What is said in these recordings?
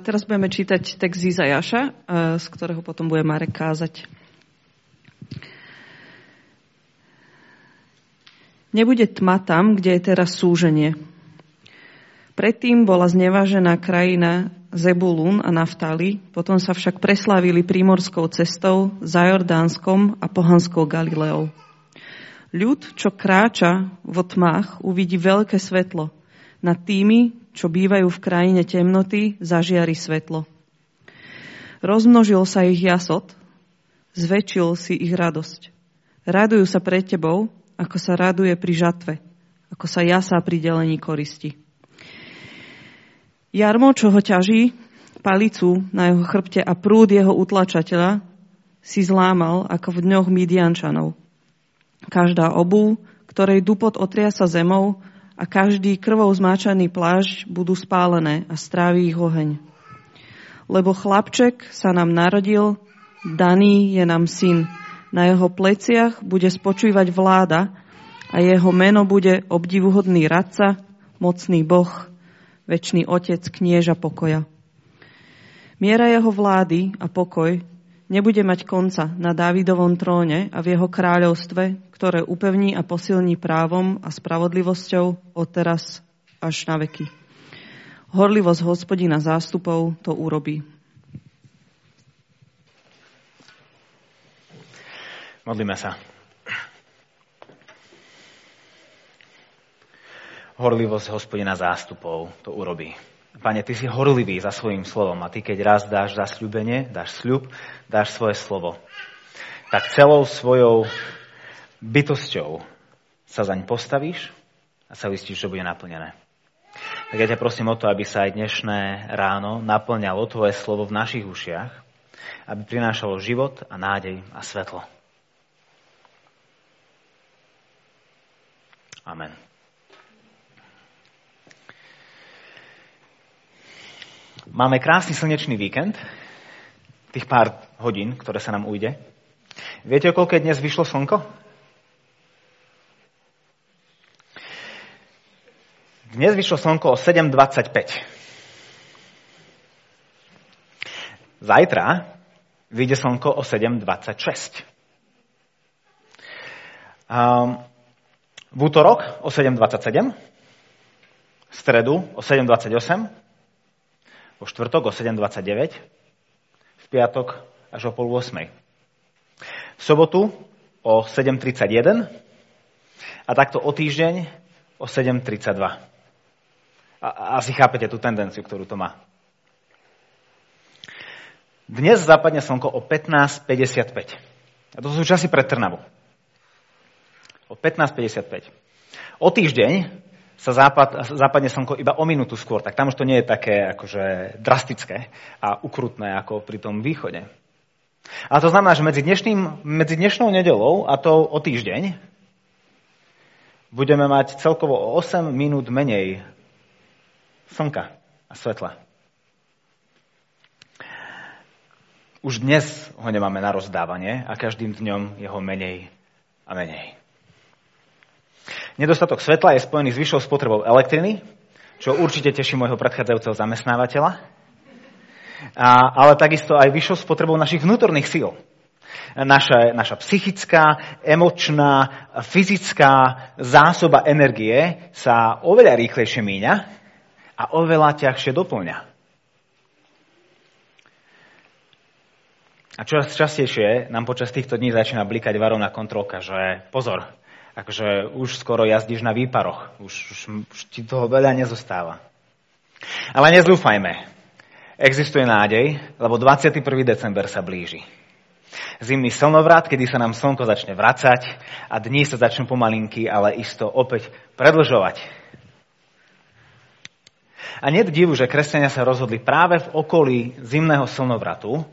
teraz budeme čítať text Izajaša, z ktorého potom bude Marek kázať. Nebude tma tam, kde je teraz súženie. Predtým bola znevážená krajina Zebulún a Naftali, potom sa však preslávili prímorskou cestou za Jordánskom a pohanskou Galileou. Ľud, čo kráča vo tmách, uvidí veľké svetlo. Nad tými, čo bývajú v krajine temnoty, zažiari svetlo. Rozmnožil sa ich jasot, zväčšil si ich radosť. Radujú sa pred tebou, ako sa raduje pri žatve, ako sa jasá pri delení koristi. Jarmo, čo ho ťaží, palicu na jeho chrbte a prúd jeho utlačateľa si zlámal ako v dňoch Midiančanov. Každá obu, ktorej dupot otriasa zemou a každý krvou zmáčaný pláž budú spálené a stráví ich oheň. Lebo chlapček sa nám narodil, daný je nám syn. Na jeho pleciach bude spočívať vláda a jeho meno bude obdivuhodný radca, mocný boh, väčší otec, knieža pokoja. Miera jeho vlády a pokoj nebude mať konca na Dávidovom tróne a v jeho kráľovstve, ktoré upevní a posilní právom a spravodlivosťou od teraz až na veky. Horlivosť hospodina zástupov to urobí. Modlíme sa. Horlivosť hospodina zástupov to urobí. Pane, Ty si horlivý za svojim slovom a Ty, keď raz dáš zasľubenie, dáš sľub, dáš svoje slovo, tak celou svojou bytosťou sa zaň postavíš a sa uistíš, že bude naplnené. Tak ja ťa prosím o to, aby sa aj dnešné ráno naplňalo Tvoje slovo v našich ušiach, aby prinášalo život a nádej a svetlo. Amen. Máme krásny slnečný víkend, tých pár hodín, ktoré sa nám ujde. Viete, o koľko dnes vyšlo slnko? Dnes vyšlo slnko o 7.25. Zajtra vyjde slnko o 7.26. Um, v útorok o 7.27, v stredu o 7.28, vo štvrtok o 7.29, v piatok až o pol 8. V sobotu o 7.31 a takto o týždeň o 7.32. A, asi chápete tú tendenciu, ktorú to má. Dnes zapadne slnko o 15.55. A to sú časy pred Trnavu. O 15.55. O týždeň sa západ, západne slnko iba o minútu skôr, tak tam už to nie je také akože drastické a ukrutné ako pri tom východe. A to znamená, že medzi, dnešným, medzi dnešnou nedelou a to o týždeň budeme mať celkovo o 8 minút menej slnka a svetla. Už dnes ho nemáme na rozdávanie a každým dňom je ho menej a menej. Nedostatok svetla je spojený s vyššou spotrebou elektriny, čo určite teší môjho predchádzajúceho zamestnávateľa, a, ale takisto aj vyššou spotrebou našich vnútorných síl. Naša, naša psychická, emočná, fyzická zásoba energie sa oveľa rýchlejšie míňa a oveľa ťažšie doplňa. A čoraz častejšie nám počas týchto dní začína blikať varovná kontrolka, že pozor, akože už skoro jazdíš na výparoch. Už, už, už ti toho veľa nezostáva. Ale nezúfajme. Existuje nádej, lebo 21. december sa blíži. Zimný slnovrat, kedy sa nám slnko začne vracať a dní sa začnú pomalinky, ale isto opäť predlžovať. A nie divu, že kresťania sa rozhodli práve v okolí zimného slnovratu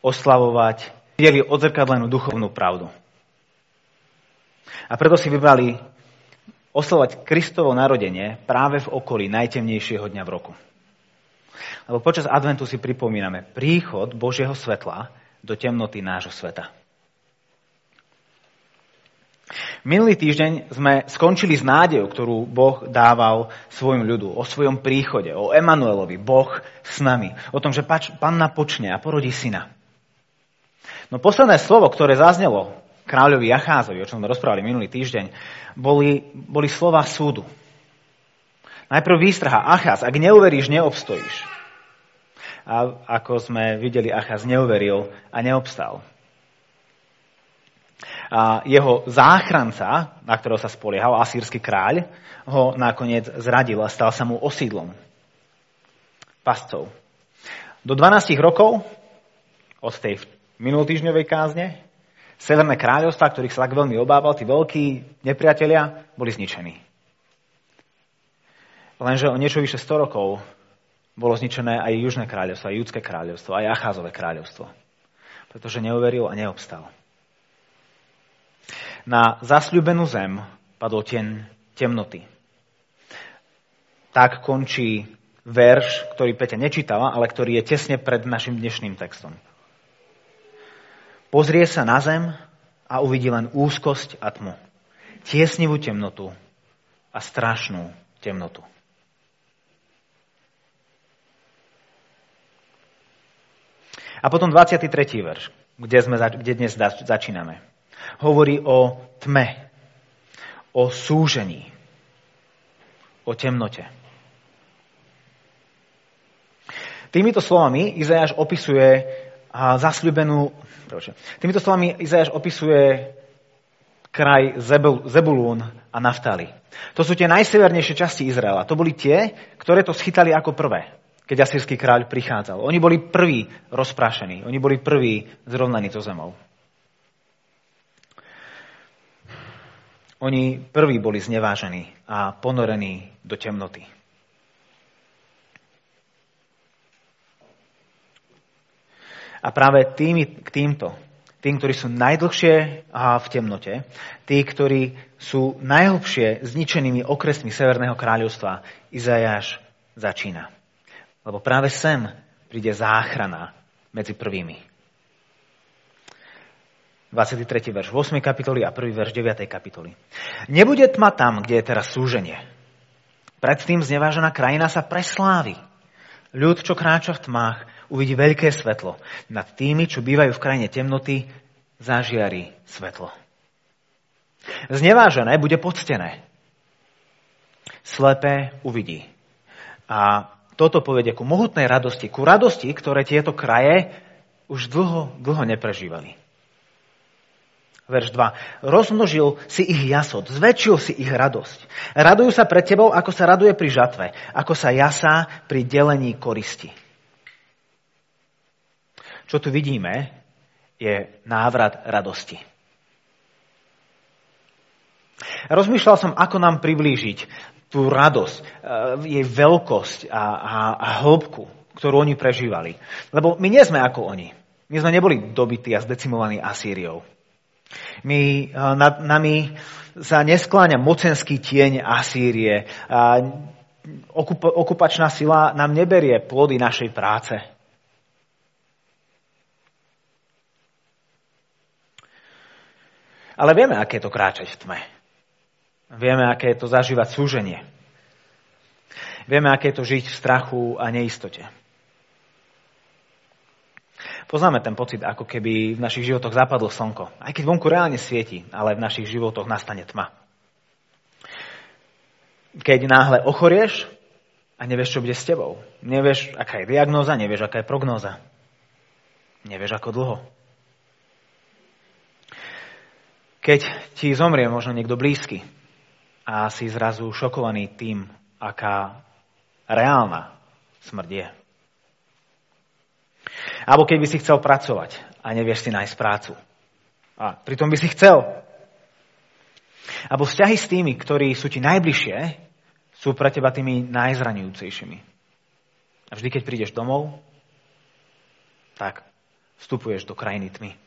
oslavovať dieli odzrkadlenú duchovnú pravdu. A preto si vybrali oslovať Kristovo narodenie práve v okolí najtemnejšieho dňa v roku. Lebo počas adventu si pripomíname príchod Božieho svetla do temnoty nášho sveta. Minulý týždeň sme skončili s nádejou, ktorú Boh dával svojim ľudu, o svojom príchode, o Emanuelovi, Boh s nami, o tom, že panna počne a porodí syna. No posledné slovo, ktoré zaznelo kráľovi Jacházovi, o čom sme rozprávali minulý týždeň, boli, boli slova súdu. Najprv výstraha, Acház, ak neuveríš, neobstojíš. A ako sme videli, Acház neuveril a neobstal a jeho záchranca, na ktorého sa spoliehal, asýrsky kráľ, ho nakoniec zradil a stal sa mu osídlom. Pascov. Do 12 rokov od tej minulotýždňovej kázne Severné kráľovstva, ktorých sa tak veľmi obával, tí veľkí nepriatelia, boli zničení. Lenže o niečo vyše 100 rokov bolo zničené aj Južné kráľovstvo, aj Judské kráľovstvo, aj Acházové kráľovstvo. Pretože neuveril a neobstal. Na zasľubenú zem padol tieň temnoty. Tak končí verš, ktorý Peťa nečítala, ale ktorý je tesne pred našim dnešným textom. Pozrie sa na zem a uvidí len úzkosť a tmu. Tiesnivú temnotu a strašnú temnotu. A potom 23. verš, kde, sme, kde dnes začíname hovorí o tme, o súžení, o temnote. Týmito slovami Izajáš opisuje zasľubenú... Týmito slovami Izajáš opisuje kraj Zebulún a Naftali. To sú tie najsevernejšie časti Izraela. To boli tie, ktoré to schytali ako prvé, keď asýrsky kráľ prichádzal. Oni boli prví rozprášení. Oni boli prví zrovnaní so zemou. Oni prví boli znevážení a ponorení do temnoty. A práve tými, k týmto, tým, ktorí sú najdlhšie v temnote, tí, ktorí sú najhlbšie zničenými okresmi Severného kráľovstva, Izajáš začína. Lebo práve sem príde záchrana medzi prvými. 23. verš 8. kapitoly a 1. verš 9. kapitoly. Nebude tma tam, kde je teraz súženie. Predtým znevážená krajina sa preslávi. Ľud, čo kráča v tmách, uvidí veľké svetlo. Nad tými, čo bývajú v krajine temnoty, zažiari svetlo. Znevážené bude poctené. Slepé uvidí. A toto povedie ku mohutnej radosti, ku radosti, ktoré tieto kraje už dlho, dlho neprežívali verš 2. Rozmnožil si ich jasot, zväčšil si ich radosť. Radujú sa pred tebou, ako sa raduje pri žatve, ako sa jasá pri delení koristi. Čo tu vidíme, je návrat radosti. Rozmýšľal som, ako nám priblížiť tú radosť, e, jej veľkosť a, a, a hĺbku, ktorú oni prežívali. Lebo my nie sme ako oni. My sme neboli dobití a zdecimovaní Asýriou. My, eh, nad nami sa neskláňa mocenský tieň Asýrie. A okup, okupačná sila nám neberie plody našej práce. Ale vieme, aké je to kráčať v tme. Vieme, aké je to zažívať súženie. Vieme, aké je to žiť v strachu a neistote. Poznáme ten pocit, ako keby v našich životoch zapadlo slnko. Aj keď vonku reálne svieti, ale v našich životoch nastane tma. Keď náhle ochorieš a nevieš, čo bude s tebou. Nevieš, aká je diagnóza, nevieš, aká je prognóza. Nevieš, ako dlho. Keď ti zomrie možno niekto blízky a si zrazu šokovaný tým, aká reálna smrť je. Alebo keď by si chcel pracovať a nevieš si nájsť prácu. A pritom by si chcel. Alebo vzťahy s tými, ktorí sú ti najbližšie, sú pre teba tými najzranujúcejšími. A vždy, keď prídeš domov, tak vstupuješ do krajiny tmy.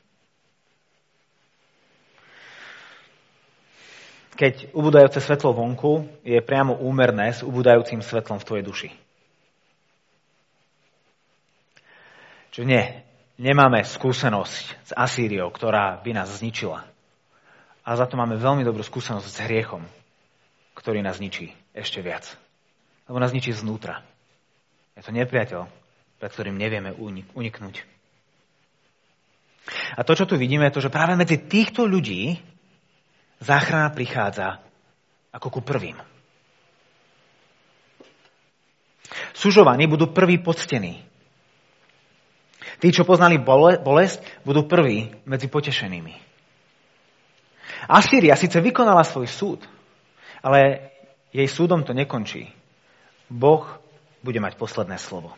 Keď ubudajúce svetlo vonku je priamo úmerné s ubudajúcim svetlom v tvojej duši. Čiže nie, nemáme skúsenosť s Asýriou, ktorá by nás zničila. A za to máme veľmi dobrú skúsenosť s hriechom, ktorý nás ničí ešte viac. Lebo nás ničí znútra. Je to nepriateľ, pred ktorým nevieme uniknúť. A to, čo tu vidíme, je to, že práve medzi týchto ľudí záchrana prichádza ako ku prvým. Sužovaní budú prví poctení. Tí, čo poznali bolesť, budú prví medzi potešenými. Asýria síce vykonala svoj súd, ale jej súdom to nekončí. Boh bude mať posledné slovo.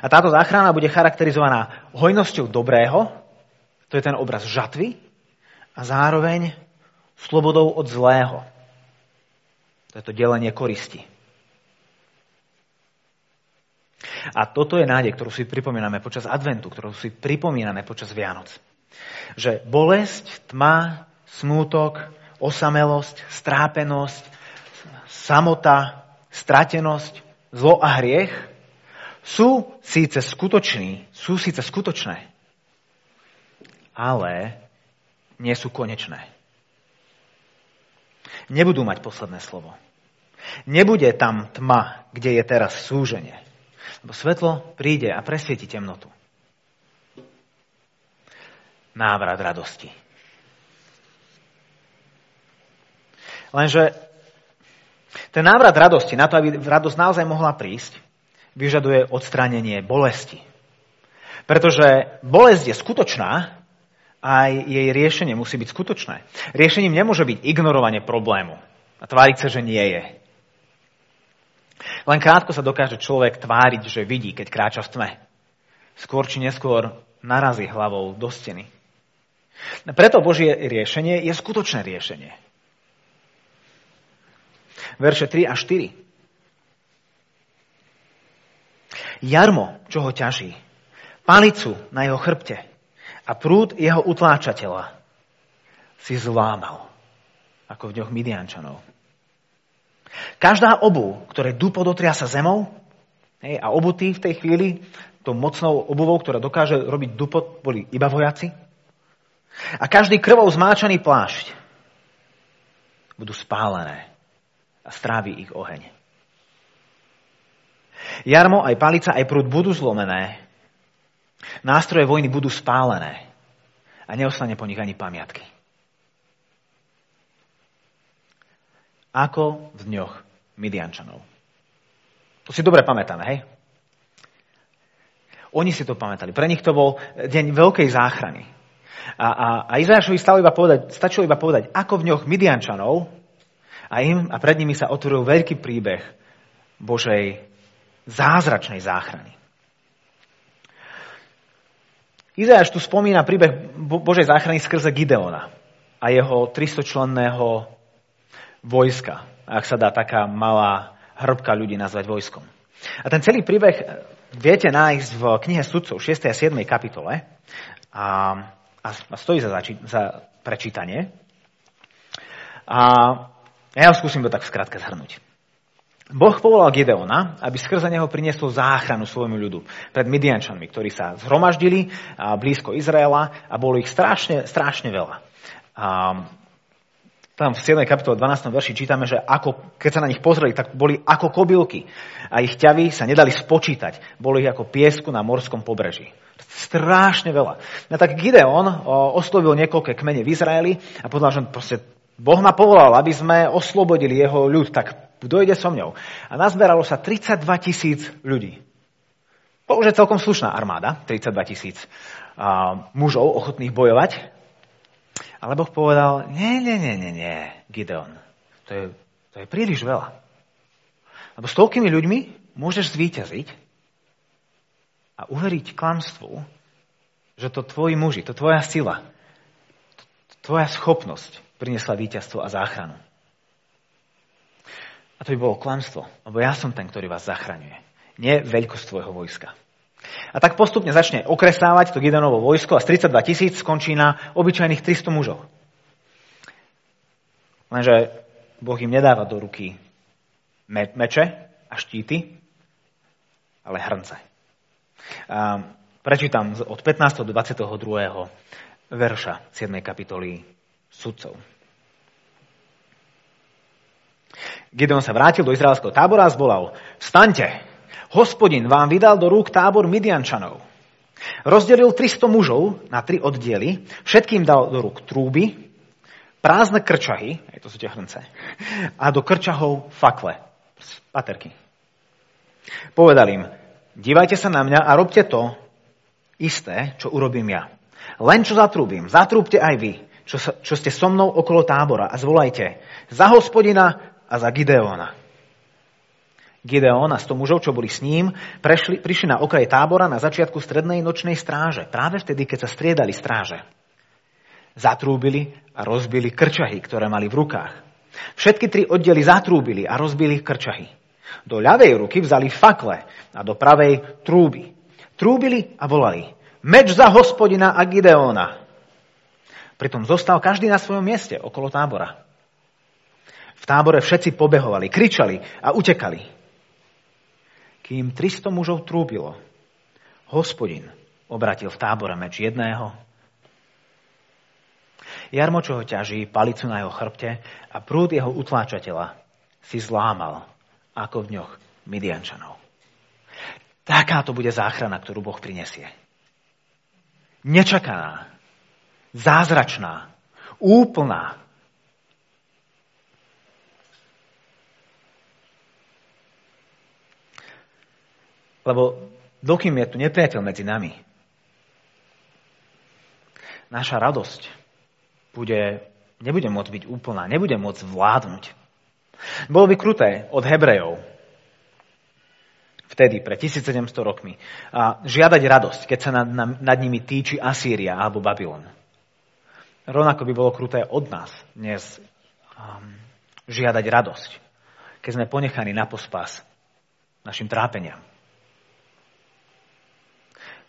A táto záchrana bude charakterizovaná hojnosťou dobrého, to je ten obraz žatvy, a zároveň slobodou od zlého. To je to delenie koristi. A toto je nádej, ktorú si pripomíname počas adventu, ktorú si pripomíname počas Vianoc. Že bolesť, tma, smútok, osamelosť, strápenosť, samota, stratenosť, zlo a hriech sú síce skutoční, sú síce skutočné, ale nie sú konečné. Nebudú mať posledné slovo. Nebude tam tma, kde je teraz súženie. Lebo svetlo príde a presvieti temnotu. Návrat radosti. Lenže ten návrat radosti, na to, aby radosť naozaj mohla prísť, vyžaduje odstránenie bolesti. Pretože bolesť je skutočná, aj jej riešenie musí byť skutočné. Riešením nemôže byť ignorovanie problému a tváriť sa, že nie je. Len krátko sa dokáže človek tváriť, že vidí, keď kráča v tme. Skôr či neskôr narazí hlavou do steny. Preto Božie riešenie je skutočné riešenie. Verše 3 a 4. Jarmo, čo ho ťaží, palicu na jeho chrbte a prúd jeho utláčateľa si zlámal, ako v dňoch Midiančanov. Každá obu, ktoré dupo dotria sa zemou, hej, a obutí v tej chvíli tou mocnou obuvou, ktorá dokáže robiť dupot, boli iba vojaci. A každý krvou zmáčaný plášť budú spálené a strávi ich oheň. Jarmo, aj palica, aj prúd budú zlomené. Nástroje vojny budú spálené. A neostane po nich ani pamiatky. ako v dňoch Midiančanov. To si dobre pamätáme, hej? Oni si to pamätali. Pre nich to bol deň veľkej záchrany. A, a, a Izajašovi stalo iba povedať, stačilo iba povedať, ako v dňoch Midiančanov a, im, a pred nimi sa otvoril veľký príbeh Božej zázračnej záchrany. Izajaš tu spomína príbeh Božej záchrany skrze Gideona a jeho 300-členného vojska, ak sa dá taká malá hrbka ľudí nazvať vojskom. A ten celý príbeh viete nájsť v knihe sudcov 6. a 7. kapitole a, a, stojí za, zači- za prečítanie. A ja skúsim to tak v skratke zhrnúť. Boh povolal Gideona, aby skrze neho priniesol záchranu svojmu ľudu pred Midiančanmi, ktorí sa zhromaždili blízko Izraela a bolo ich strašne, strašne veľa. Tam v 7. kapitole 12. verši čítame, že ako, keď sa na nich pozreli, tak boli ako kobylky a ich ťavy sa nedali spočítať. Boli ich ako piesku na morskom pobreží. Strášne veľa. No tak Gideon oslovil niekoľké kmene v Izraeli a povedal, že proste Boh ma povolal, aby sme oslobodili jeho ľud, tak dojde so mňou. A nazberalo sa 32 tisíc ľudí. To už je celkom slušná armáda, 32 tisíc mužov ochotných bojovať. Ale Boh povedal, nie, nie, nie, nie, nie, Gideon, to je, to je príliš veľa. Lebo s toľkými ľuďmi môžeš zvíťaziť a uveriť klamstvu, že to tvoji muži, to tvoja sila, to tvoja schopnosť priniesla víťazstvo a záchranu. A to by bolo klamstvo, lebo ja som ten, ktorý vás zachraňuje. Nie veľkosť tvojho vojska. A tak postupne začne okresávať to Gideonovo vojsko a z 32 tisíc skončí na obyčajných 300 mužov. Lenže Boh im nedáva do ruky meče a štíty, ale hrnce. A prečítam od 15. do 22. verša 7. kapitoly sudcov. Gideon sa vrátil do izraelského tábora a zvolal, vstaňte, hospodin vám vydal do rúk tábor Midiančanov. Rozdelil 300 mužov na tri oddiely, všetkým dal do rúk trúby, prázdne krčahy, aj to sú tie hrnce, a do krčahov fakle, paterky. Povedal im, dívajte sa na mňa a robte to isté, čo urobím ja. Len čo zatrúbim, zatrúbte aj vy, čo, sa, čo ste so mnou okolo tábora a zvolajte za hospodina a za Gideona. Gideon a sto mužov, čo boli s ním, prešli, prišli na okraj tábora na začiatku strednej nočnej stráže, práve vtedy, keď sa striedali stráže. Zatrúbili a rozbili krčahy, ktoré mali v rukách. Všetky tri oddely zatrúbili a rozbili krčahy. Do ľavej ruky vzali fakle a do pravej trúby. Trúbili a volali. Meč za hospodina a Gideona. Pritom zostal každý na svojom mieste okolo tábora. V tábore všetci pobehovali, kričali a utekali. Kým 300 mužov trúbilo, hospodin obratil v tábore meč jedného. Jarmo, čo ho ťaží, palicu na jeho chrbte a prúd jeho utláčateľa si zlámal, ako v dňoch Midiančanov. Taká to bude záchrana, ktorú Boh prinesie. Nečakaná, zázračná, úplná, Lebo dokým je tu nepriateľ medzi nami, naša radosť bude, nebude môcť byť úplná, nebude môcť vládnuť. Bolo by kruté od Hebrejov, vtedy, pre 1700 rokmi, a žiadať radosť, keď sa nad, nad nimi týči Asýria alebo Babylon. Rovnako by bolo kruté od nás dnes um, žiadať radosť, keď sme ponechaní na pospas našim trápeniam.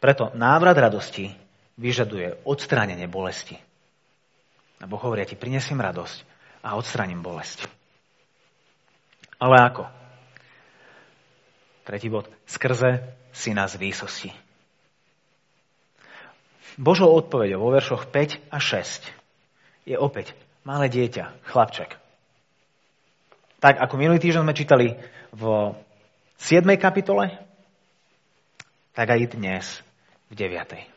Preto návrat radosti vyžaduje odstránenie bolesti. A Boh hovorí, ja ti prinesiem radosť a odstránim bolesť. Ale ako? Tretí bod. Skrze syna z výsosti. Božou odpoveďou vo veršoch 5 a 6 je opäť malé dieťa, chlapček. Tak ako minulý týždeň sme čítali v 7. kapitole, tak aj dnes v 9.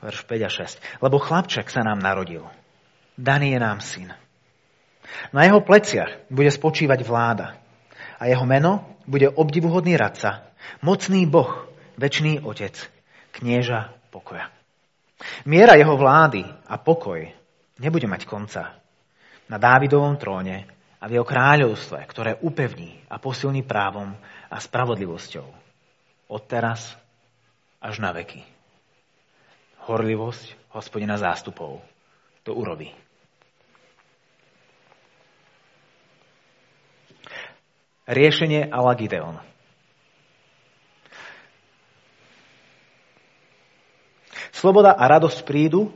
Verš 5 a 6. Lebo chlapček sa nám narodil. Daný je nám syn. Na jeho pleciach bude spočívať vláda. A jeho meno bude obdivuhodný radca, mocný boh, väčší otec, knieža pokoja. Miera jeho vlády a pokoj nebude mať konca. Na Dávidovom tróne a v jeho kráľovstve, ktoré upevní a posilní právom a spravodlivosťou od teraz až na veky. Horlivosť hospodina zástupov to urobí. Riešenie ala Gideon. Sloboda a radosť prídu,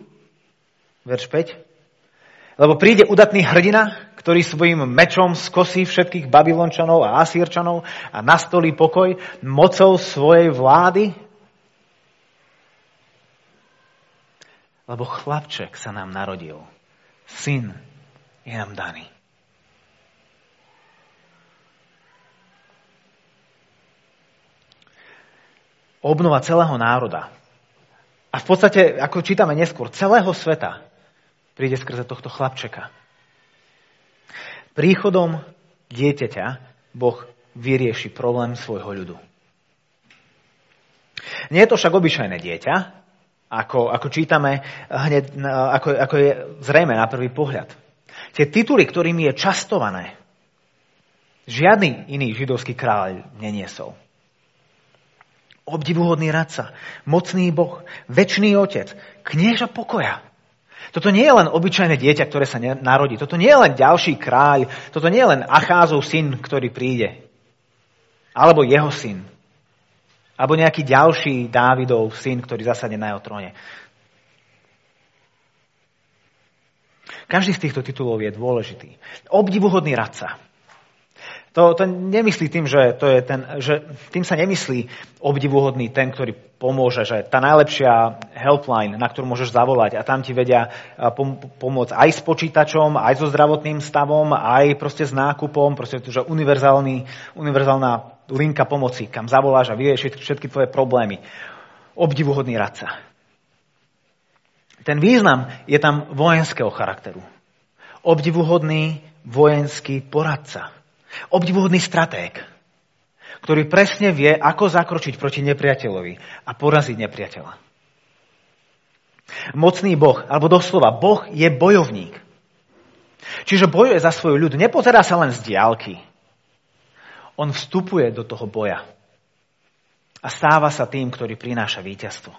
verš 5, lebo príde udatný hrdina, ktorý svojim mečom skosí všetkých Babylončanov a Asírčanov a nastolí pokoj mocou svojej vlády? Lebo chlapček sa nám narodil. Syn je nám daný. Obnova celého národa. A v podstate, ako čítame neskôr, celého sveta príde skrze tohto chlapčeka. Príchodom dieťaťa Boh vyrieši problém svojho ľudu. Nie je to však obyčajné dieťa, ako, ako čítame hneď, ako, ako je zrejme na prvý pohľad. Tie tituly, ktorými je častované, žiadny iný židovský kráľ neniesol. Obdivuhodný radca, mocný boh, väčší otec, knieža pokoja. Toto nie je len obyčajné dieťa, ktoré sa narodí. Toto nie je len ďalší kráľ. Toto nie je len Acházov syn, ktorý príde. Alebo jeho syn. Alebo nejaký ďalší Dávidov syn, ktorý zasadne na jeho tróne. Každý z týchto titulov je dôležitý. Obdivuhodný radca. To, to nemyslí tým, že, to je ten, že tým sa nemyslí obdivuhodný ten, ktorý pomôže, že tá najlepšia helpline, na ktorú môžeš zavolať a tam ti vedia pom- pomôcť aj s počítačom, aj so zdravotným stavom, aj proste s nákupom, proste že univerzálny, univerzálna linka pomoci, kam zavoláš a vyriešiť všetky tvoje problémy. Obdivuhodný radca. Ten význam je tam vojenského charakteru. Obdivuhodný vojenský poradca Obdivuhodný stratég, ktorý presne vie, ako zakročiť proti nepriateľovi a poraziť nepriateľa. Mocný Boh, alebo doslova, Boh je bojovník. Čiže bojuje za svoju ľud. Nepozerá sa len z diálky. On vstupuje do toho boja. A stáva sa tým, ktorý prináša víťazstvo.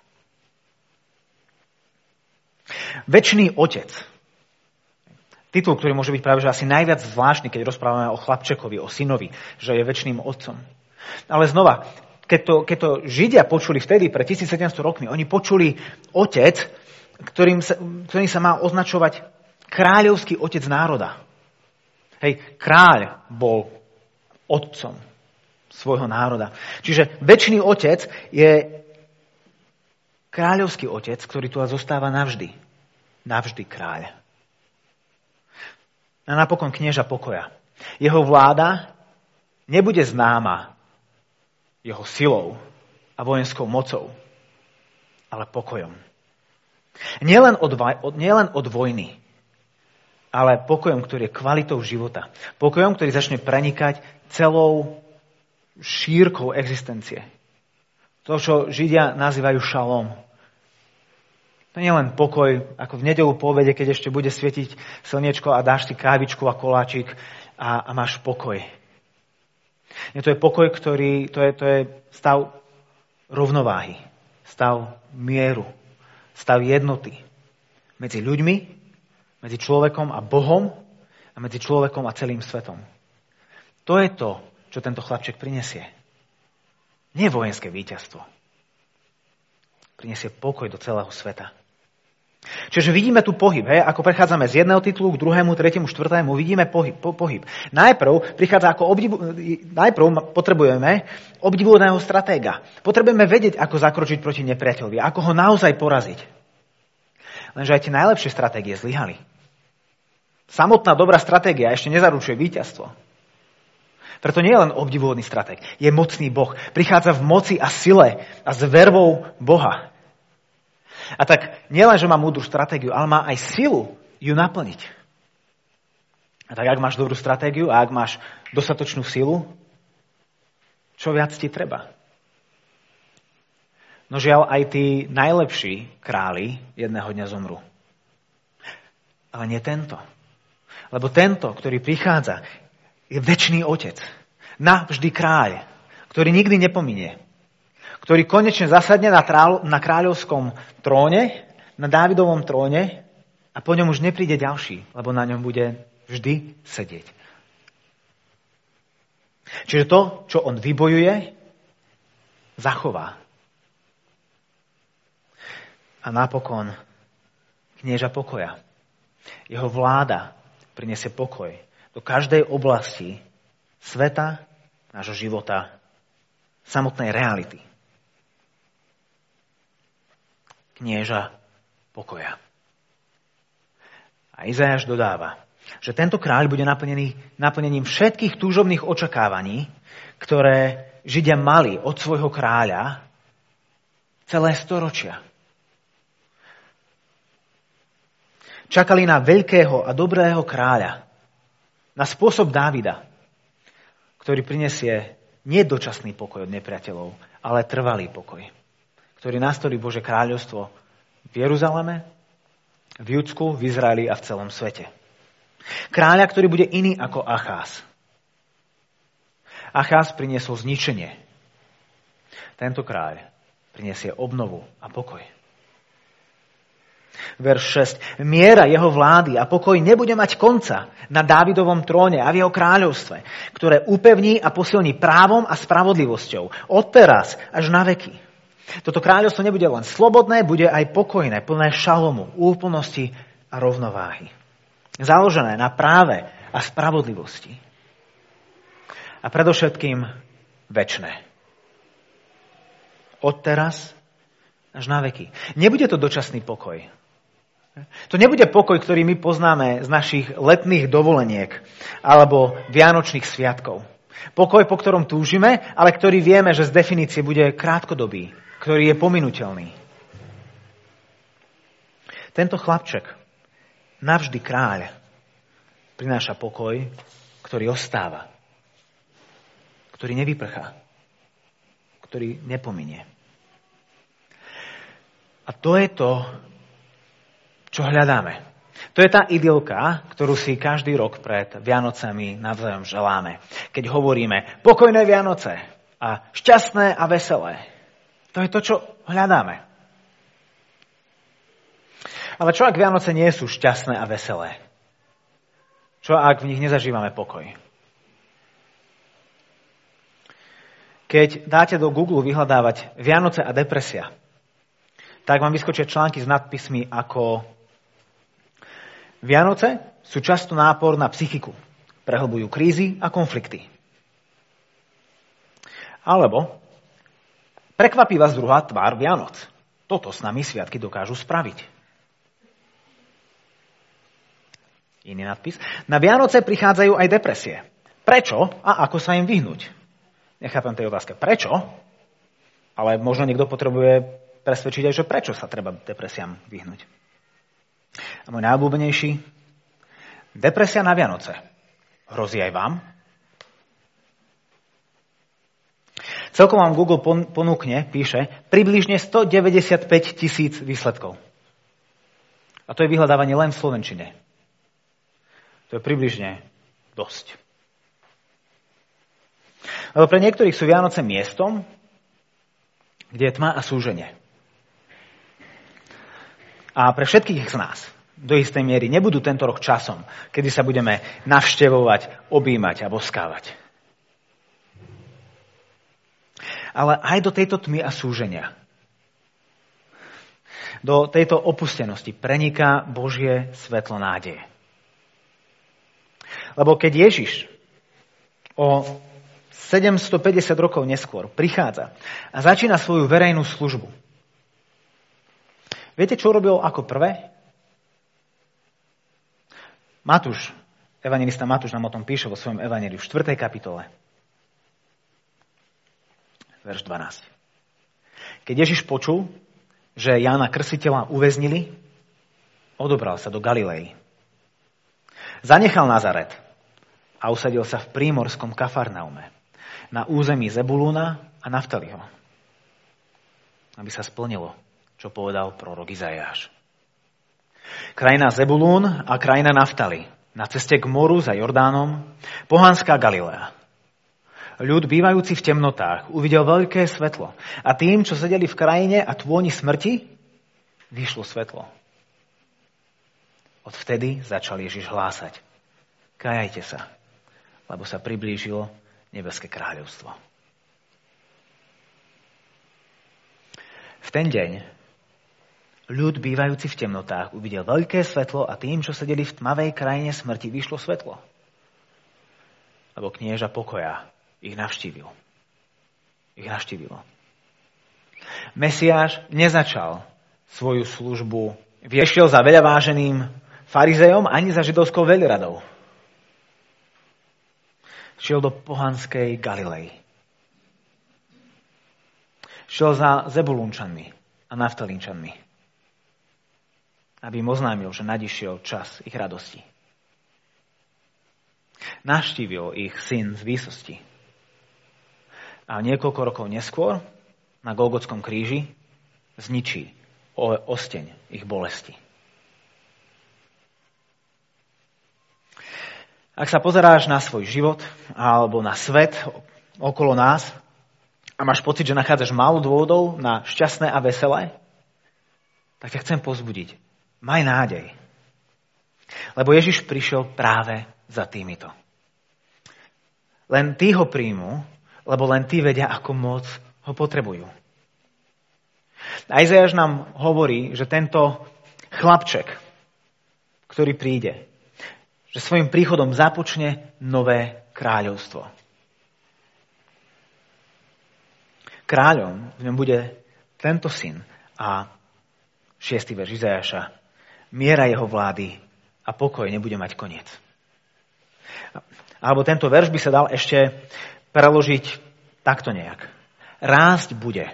Večný otec titul, ktorý môže byť práve že asi najviac zvláštny, keď rozprávame o chlapčekovi, o synovi, že je väčšným otcom. Ale znova, keď to, keď to Židia počuli vtedy, pred 1700 rokmi, oni počuli otec, ktorým sa, ktorým sa má označovať kráľovský otec národa. Hej, kráľ bol otcom svojho národa. Čiže väčší otec je kráľovský otec, ktorý tu zostáva navždy. Navždy kráľ a napokon knieža pokoja. Jeho vláda nebude známa jeho silou a vojenskou mocou, ale pokojom. Nielen od, nielen od vojny, ale pokojom, ktorý je kvalitou života. Pokojom, ktorý začne prenikať celou šírkou existencie. To, čo Židia nazývajú šalom. To nie je len pokoj, ako v nedelu po obede, keď ešte bude svietiť slniečko a dáš si kávičku a koláčik a, a máš pokoj. Nie, to je pokoj, ktorý, to je, to je stav rovnováhy, stav mieru, stav jednoty medzi ľuďmi, medzi človekom a Bohom a medzi človekom a celým svetom. To je to, čo tento chlapček prinesie. Nie vojenské víťazstvo. Prinesie pokoj do celého sveta. Čiže vidíme tu pohyb, hej? ako prechádzame z jedného titulu k druhému, tretiemu, štvrtému, vidíme pohyb. Po, pohyb. Najprv prichádza ako obdivu, najprv potrebujeme obdivuhodného stratéga. Potrebujeme vedieť, ako zakročiť proti nepriateľovi, ako ho naozaj poraziť. Lenže aj tie najlepšie stratégie zlyhali. Samotná dobrá stratégia ešte nezaručuje víťazstvo. Preto nie je len obdivuhodný stratég, je mocný Boh. Prichádza v moci a sile a s vervou Boha. A tak nielen, že má múdru stratégiu, ale má aj silu ju naplniť. A tak ak máš dobrú stratégiu a ak máš dostatočnú silu, čo viac ti treba? No žiaľ, aj tí najlepší králi jedného dňa zomru. Ale nie tento. Lebo tento, ktorý prichádza, je väčší otec. Navždy kráľ, ktorý nikdy nepominie ktorý konečne zasadne na, trál, na kráľovskom tróne, na Dávidovom tróne a po ňom už nepríde ďalší, lebo na ňom bude vždy sedieť. Čiže to, čo on vybojuje, zachová. A napokon knieža pokoja. Jeho vláda prinesie pokoj do každej oblasti sveta, nášho života, samotnej reality. Knieža pokoja. A Izajáš dodáva, že tento kráľ bude naplnený naplnením všetkých túžobných očakávaní, ktoré Židia mali od svojho kráľa celé storočia. Čakali na veľkého a dobrého kráľa, na spôsob Dávida, ktorý prinesie nie dočasný pokoj od nepriateľov, ale trvalý pokoj ktorý nastolí Bože kráľovstvo v Jeruzaleme, v Judsku, v Izraeli a v celom svete. Kráľa, ktorý bude iný ako Achás. Achás priniesol zničenie. Tento kráľ priniesie obnovu a pokoj. Verš 6. Miera jeho vlády a pokoj nebude mať konca na Dávidovom tróne a v jeho kráľovstve, ktoré upevní a posilní právom a spravodlivosťou od teraz až na veky. Toto kráľovstvo nebude len slobodné, bude aj pokojné, plné šalomu, úplnosti a rovnováhy. Založené na práve a spravodlivosti. A predovšetkým väčné. Od teraz až na veky. Nebude to dočasný pokoj. To nebude pokoj, ktorý my poznáme z našich letných dovoleniek alebo vianočných sviatkov. Pokoj, po ktorom túžime, ale ktorý vieme, že z definície bude krátkodobý, ktorý je pominuteľný. Tento chlapček, navždy kráľ, prináša pokoj, ktorý ostáva, ktorý nevyprchá, ktorý nepominie. A to je to, čo hľadáme. To je tá idylka, ktorú si každý rok pred Vianocami navzájom želáme. Keď hovoríme pokojné Vianoce a šťastné a veselé. To je to, čo hľadáme. Ale čo ak Vianoce nie sú šťastné a veselé? Čo ak v nich nezažívame pokoj? Keď dáte do Google vyhľadávať Vianoce a depresia, tak vám vyskočia články s nadpismi ako Vianoce sú často nápor na psychiku. Prehlbujú krízy a konflikty. Alebo prekvapí vás druhá tvár Vianoc. Toto s nami sviatky dokážu spraviť. Iný nadpis. Na Vianoce prichádzajú aj depresie. Prečo a ako sa im vyhnúť? Nechápem tej otázke. Prečo? Ale možno niekto potrebuje presvedčiť aj, že prečo sa treba depresiám vyhnúť. A môj najobľúbenejší, depresia na Vianoce. Hrozí aj vám? Celkom vám Google ponúkne, píše, približne 195 tisíc výsledkov. A to je vyhľadávanie len v Slovenčine. To je približne dosť. Lebo pre niektorých sú Vianoce miestom, kde je tma a súženie. A pre všetkých z nás do istej miery nebudú tento rok časom, kedy sa budeme navštevovať, objímať a boskávať. Ale aj do tejto tmy a súženia, do tejto opustenosti preniká Božie svetlo nádeje. Lebo keď Ježiš o 750 rokov neskôr prichádza a začína svoju verejnú službu, Viete, čo robil ako prvé? Matúš, evangelista Matúš nám o tom píše vo svojom evaneliu v 4. kapitole. Verš 12. Keď Ježiš počul, že Jána Krsiteľa uväznili, odobral sa do Galilei. Zanechal Nazaret a usadil sa v prímorskom Kafarnaume, na území Zebulúna a Naftaliho, aby sa splnilo, čo povedal prorok Izajáš. Krajina Zebulún a krajina Naftali, na ceste k moru za Jordánom, pohanská Galilea. Ľud bývajúci v temnotách uvidel veľké svetlo a tým, čo sedeli v krajine a tvôni smrti, vyšlo svetlo. Odvtedy začal Ježiš hlásať. Kajajte sa, lebo sa priblížilo nebeské kráľovstvo. V ten deň ľud bývajúci v temnotách uvidel veľké svetlo a tým, čo sedeli v tmavej krajine smrti, vyšlo svetlo. Lebo knieža pokoja ich navštívil. Ich navštívilo. Mesiáš nezačal svoju službu, viešiel za veľa váženým farizejom ani za židovskou veľradou. Šiel do pohanskej Galilei. Šiel za Zebulúnčanmi a Naftalínčanmi aby im oznámil, že nadišiel čas ich radosti. Naštívil ich syn z výsosti. A niekoľko rokov neskôr na Golgotskom kríži zničí osteň ich bolesti. Ak sa pozeráš na svoj život alebo na svet okolo nás a máš pocit, že nachádzaš málo dôvodov na šťastné a veselé, tak ťa chcem pozbudiť. Maj nádej. Lebo Ježiš prišiel práve za týmito. Len tí ho príjmu, lebo len tí vedia, ako moc ho potrebujú. A nám hovorí, že tento chlapček, ktorý príde, že svojim príchodom započne nové kráľovstvo. Kráľom v ňom bude tento syn a šiestý verš Izajaša. Miera jeho vlády a pokoj nebude mať koniec. Alebo tento verš by sa dal ešte preložiť takto nejak. Rásť bude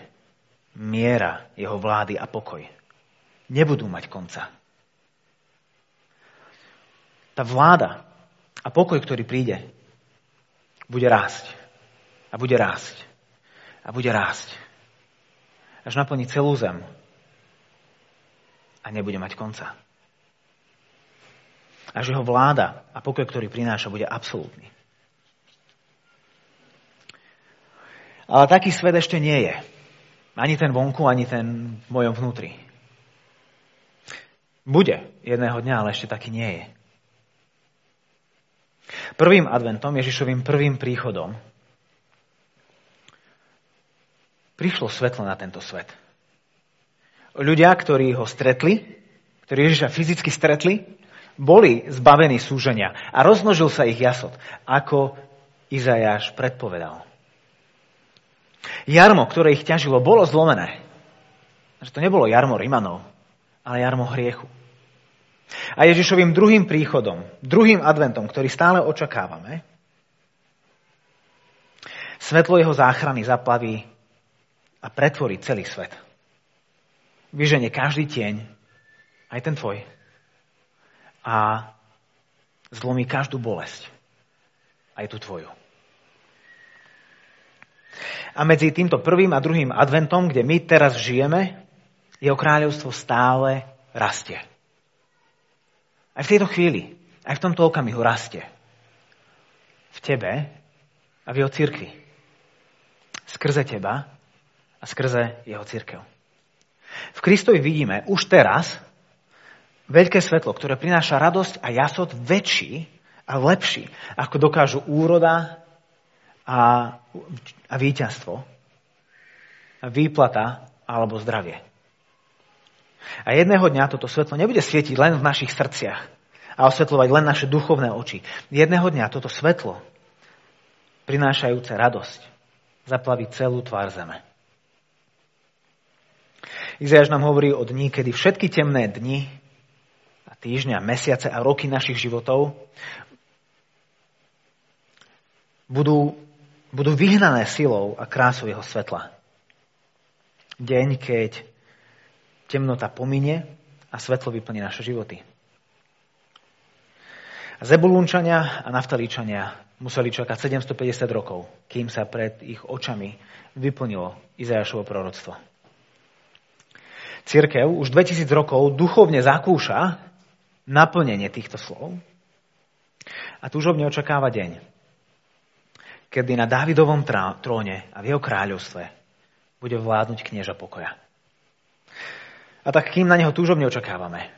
miera jeho vlády a pokoj. Nebudú mať konca. Tá vláda a pokoj, ktorý príde, bude rásť. A bude rásť. A bude rásť. Až naplní celú zem. A nebude mať konca. Až jeho vláda a pokoj, ktorý prináša, bude absolútny. Ale taký svet ešte nie je. Ani ten vonku, ani ten v mojom vnútri. Bude jedného dňa, ale ešte taký nie je. Prvým adventom, Ježišovým prvým príchodom, prišlo svetlo na tento svet. Ľudia, ktorí ho stretli, ktorí Ježiša fyzicky stretli, boli zbavení súženia a rozmnožil sa ich jasot, ako Izajáš predpovedal. Jarmo, ktoré ich ťažilo, bolo zlomené. Že to nebolo jarmo Rimanov, ale jarmo hriechu. A Ježišovým druhým príchodom, druhým adventom, ktorý stále očakávame, svetlo jeho záchrany zaplaví a pretvorí celý svet. Vyženie každý tieň, aj ten tvoj, a zlomí každú bolesť, aj tú tvoju. A medzi týmto prvým a druhým adventom, kde my teraz žijeme, jeho kráľovstvo stále rastie. Aj v tejto chvíli, aj v tomto okamihu rastie. V tebe a v jeho církvi. Skrze teba a skrze jeho církev. V Kristovi vidíme už teraz veľké svetlo, ktoré prináša radosť a jasot väčší a lepší, ako dokážu úroda a, a víťazstvo, a výplata alebo zdravie. A jedného dňa toto svetlo nebude svietiť len v našich srdciach a osvetľovať len naše duchovné oči. Jedného dňa toto svetlo, prinášajúce radosť, zaplaví celú tvár zeme. Izajáš nám hovorí o dní, kedy všetky temné dni a týždňa, mesiace a roky našich životov budú budú vyhnané silou a krásou jeho svetla. Deň, keď temnota pominie a svetlo vyplní naše životy. Zebulúnčania a Naftalíčania museli čakať 750 rokov, kým sa pred ich očami vyplnilo Izajašovo proroctvo. Církev už 2000 rokov duchovne zakúša naplnenie týchto slov a túžobne očakáva deň, kedy na Dávidovom tróne a v jeho kráľovstve bude vládnuť knieža pokoja. A tak kým na neho túžobne očakávame,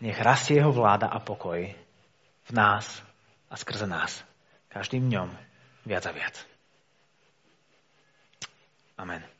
nech rastie jeho vláda a pokoj v nás a skrze nás. Každým dňom viac a viac. Amen.